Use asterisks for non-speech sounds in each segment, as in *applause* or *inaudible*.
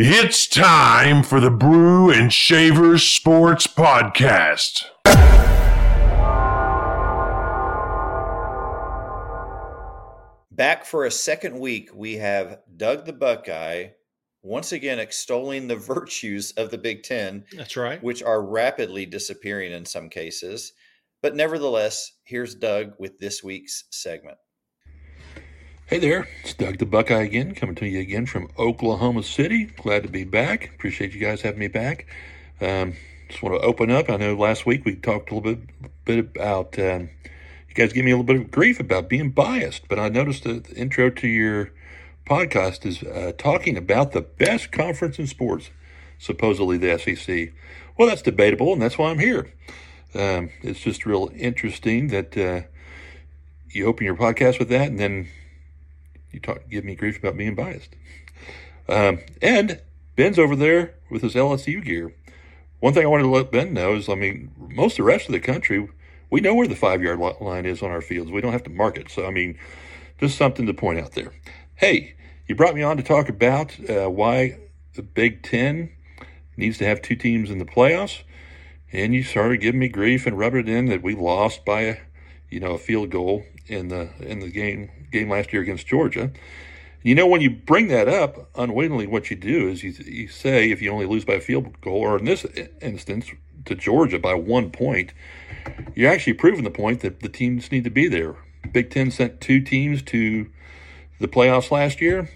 It's time for the Brew and Shavers Sports Podcast. Back for a second week, we have Doug the Buckeye once again extolling the *laughs* virtues of the Big Ten, That's right. which are rapidly disappearing in some cases. But nevertheless, here's Doug with this week's segment. Hey there, it's Doug the Buckeye again, coming to you again from Oklahoma City. Glad to be back. Appreciate you guys having me back. Um, just want to open up. I know last week we talked a little bit, bit about, um, you guys gave me a little bit of grief about being biased, but I noticed that the intro to your podcast is uh, talking about the best conference in sports, supposedly the SEC. Well, that's debatable, and that's why I'm here. Um, it's just real interesting that uh, you open your podcast with that, and then you talk, give me grief about being biased. Um, and Ben's over there with his LSU gear. One thing I wanted to let Ben know is, I mean, most of the rest of the country, we know where the five yard line is on our fields. We don't have to mark it. So, I mean, just something to point out there. Hey, you brought me on to talk about uh, why the Big Ten needs to have two teams in the playoffs, and you started giving me grief and rubbing it in that we lost by a, you know, a field goal in the in the game game last year against Georgia. You know, when you bring that up, unwittingly, what you do is you, you say if you only lose by a field goal, or in this instance to Georgia by one point, you're actually proving the point that the teams need to be there. Big Ten sent two teams to the playoffs last year.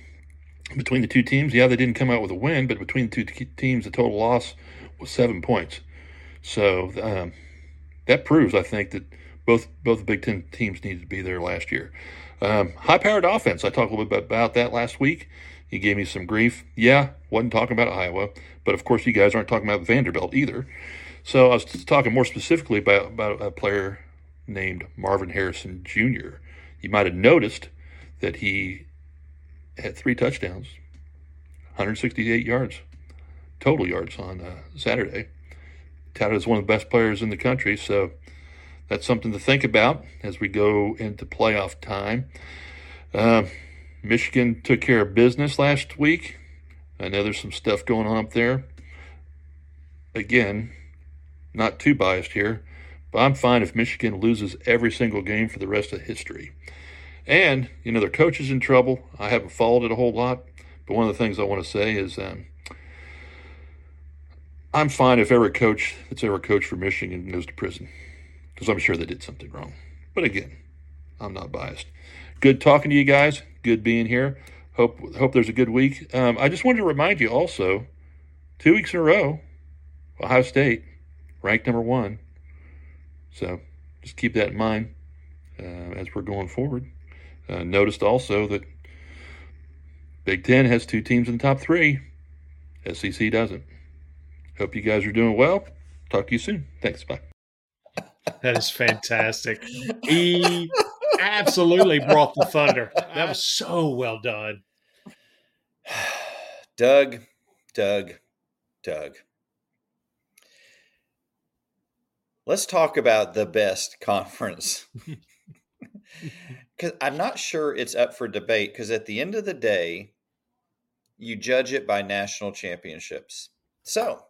Between the two teams, yeah, they didn't come out with a win, but between the two teams, the total loss was seven points. So um, that proves, I think, that both both Big Ten teams needed to be there last year. Um, high powered offense. I talked a little bit about that last week. You gave me some grief. Yeah, wasn't talking about Iowa, but of course you guys aren't talking about Vanderbilt either. So I was talking more specifically about, about a player named Marvin Harrison Jr. You might have noticed that he had three touchdowns, 168 yards, total yards on uh, Saturday. Touted as one of the best players in the country. So that's something to think about as we go into playoff time. Uh, Michigan took care of business last week. I know there's some stuff going on up there. Again, not too biased here, but I'm fine if Michigan loses every single game for the rest of history. And, you know, their coach is in trouble. I haven't followed it a whole lot, but one of the things I want to say is um, I'm fine if every coach that's ever coached for Michigan goes to prison because I'm sure they did something wrong. But again, I'm not biased. Good talking to you guys. Good being here. Hope hope there's a good week. Um, I just wanted to remind you also, two weeks in a row, Ohio State ranked number one. So just keep that in mind uh, as we're going forward. Uh, noticed also that Big Ten has two teams in the top three. SEC doesn't. Hope you guys are doing well. Talk to you soon. Thanks. Bye. That is fantastic. He absolutely brought the thunder. That was so well done. *sighs* Doug, Doug, Doug. Let's talk about the best *laughs* conference. *laughs* Because I'm not sure it's up for debate, because at the end of the day, you judge it by national championships. So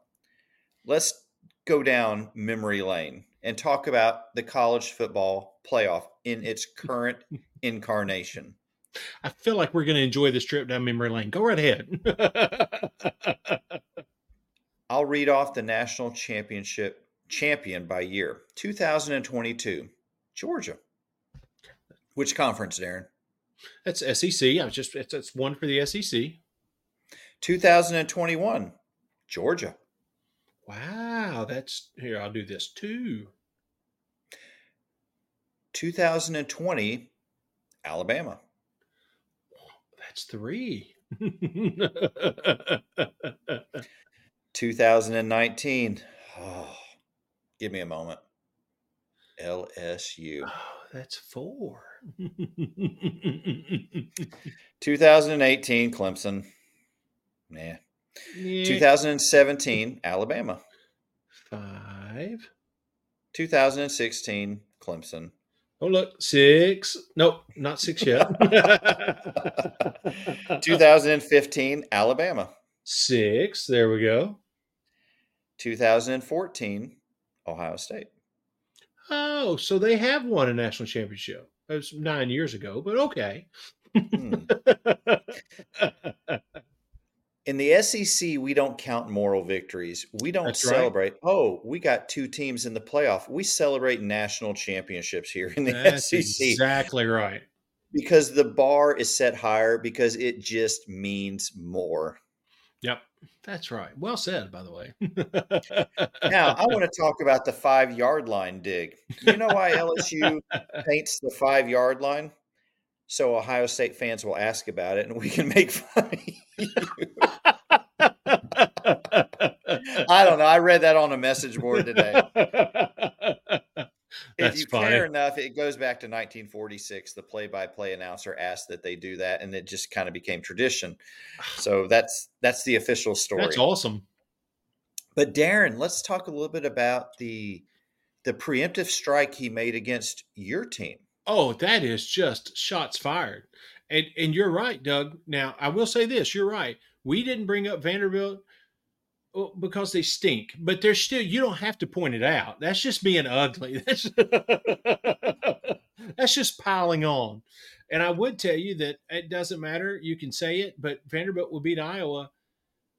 let's go down memory lane and talk about the college football playoff in its current *laughs* incarnation. I feel like we're going to enjoy this trip down memory lane. Go right ahead. *laughs* I'll read off the national championship champion by year 2022, Georgia. Which conference, Darren? That's SEC. I was just, it's, it's one for the SEC. 2021, Georgia. Wow. That's here. I'll do this too. 2020, Alabama. That's three. *laughs* 2019. Oh, give me a moment. LSU. oh, that's four. *laughs* 2018, Clemson. Nah. Yeah. 2017, Alabama. Five. 2016, Clemson. Oh, look, six. Nope, not six yet. *laughs* 2015, Alabama. Six. There we go. 2014, Ohio State. Oh, so they have won a national championship. That was nine years ago, but okay. Hmm. *laughs* In the SEC, we don't count moral victories. We don't That's right. celebrate. Oh, we got two teams in the playoff. We celebrate national championships here in the That's SEC exactly right. because the bar is set higher because it just means more. Yep. That's right. Well said, by the way. Now, I want to *laughs* talk about the five yard line dig. You know why LSU paints the five yard line? So Ohio State fans will ask about it and we can make fun of you. I don't know. I read that on a message board today. If you funny. care enough, it goes back to 1946. The play-by-play announcer asked that they do that, and it just kind of became tradition. So that's that's the official story. That's awesome. But Darren, let's talk a little bit about the the preemptive strike he made against your team. Oh, that is just shots fired. And and you're right, Doug. Now, I will say this, you're right. We didn't bring up Vanderbilt uh, because they stink, but they're still you don't have to point it out. That's just being ugly. *laughs* That's That's just piling on. And I would tell you that it doesn't matter. You can say it, but Vanderbilt will beat Iowa.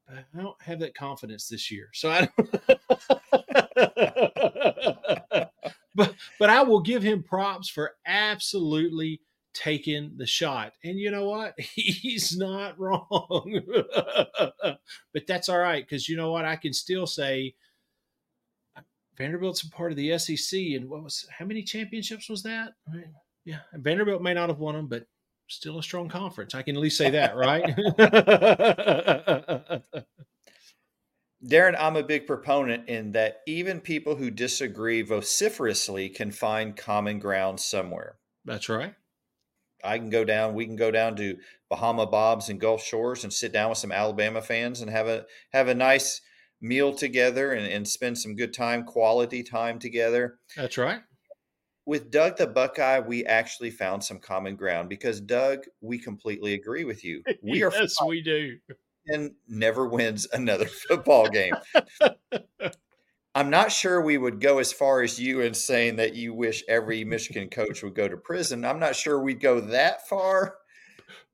I don't have that confidence this year. So I don't *laughs* but but I will give him props for absolutely taking the shot. And you know what? *laughs* He's not wrong. *laughs* but that's all right because you know what? I can still say Vanderbilt's a part of the SEC. And what was how many championships was that? Yeah, Vanderbilt may not have won them, but still a strong conference. I can at least say that, right? *laughs* Darren, I'm a big proponent in that even people who disagree vociferously can find common ground somewhere. That's right. I can go down, we can go down to Bahama Bob's and Gulf Shores and sit down with some Alabama fans and have a have a nice meal together and, and spend some good time, quality time together. That's right. With Doug the Buckeye, we actually found some common ground because Doug, we completely agree with you. *laughs* We are yes, we do. And never wins another *laughs* football game. I'm not sure we would go as far as you in saying that you wish every Michigan coach would go to prison. I'm not sure we'd go that far,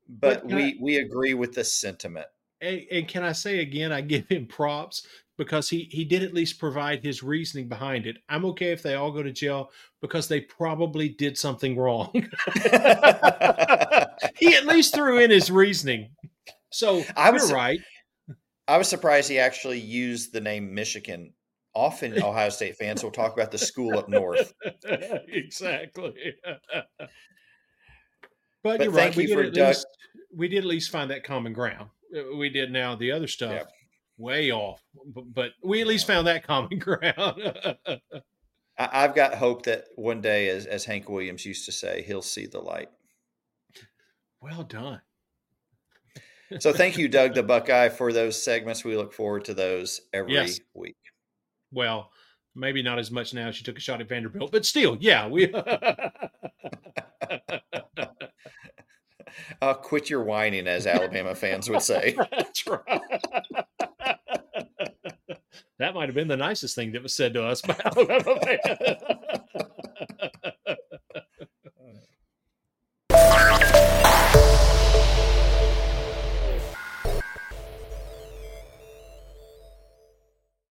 but, But we we agree with the sentiment. And, and can I say again, I give him props because he he did at least provide his reasoning behind it. I'm okay if they all go to jail because they probably did something wrong. *laughs* he at least threw in his reasoning. So I was- you're right. I was surprised he actually used the name Michigan. Often *laughs* Ohio State fans will talk about the school up north. *laughs* exactly. but, But you're right. We you did, for at Doug- least, we did at least find that common ground. Uh, We did now the other stuff Yeah. way off, but, we at least found that common *laughs* ground. I've got hope that one day, as, as Hank Williams used to say, he'll see the light. well done. So thank you, Doug the Buckeye, for those segments. We look forward to those every Yes. week. Well, maybe not as much now as you took a shot at Vanderbilt, but still, yeah, we. *laughs* Uh, quit your whining, as Alabama fans would say. *laughs* That's right. *laughs* that might have been the nicest thing that was said to us by Alabama fans.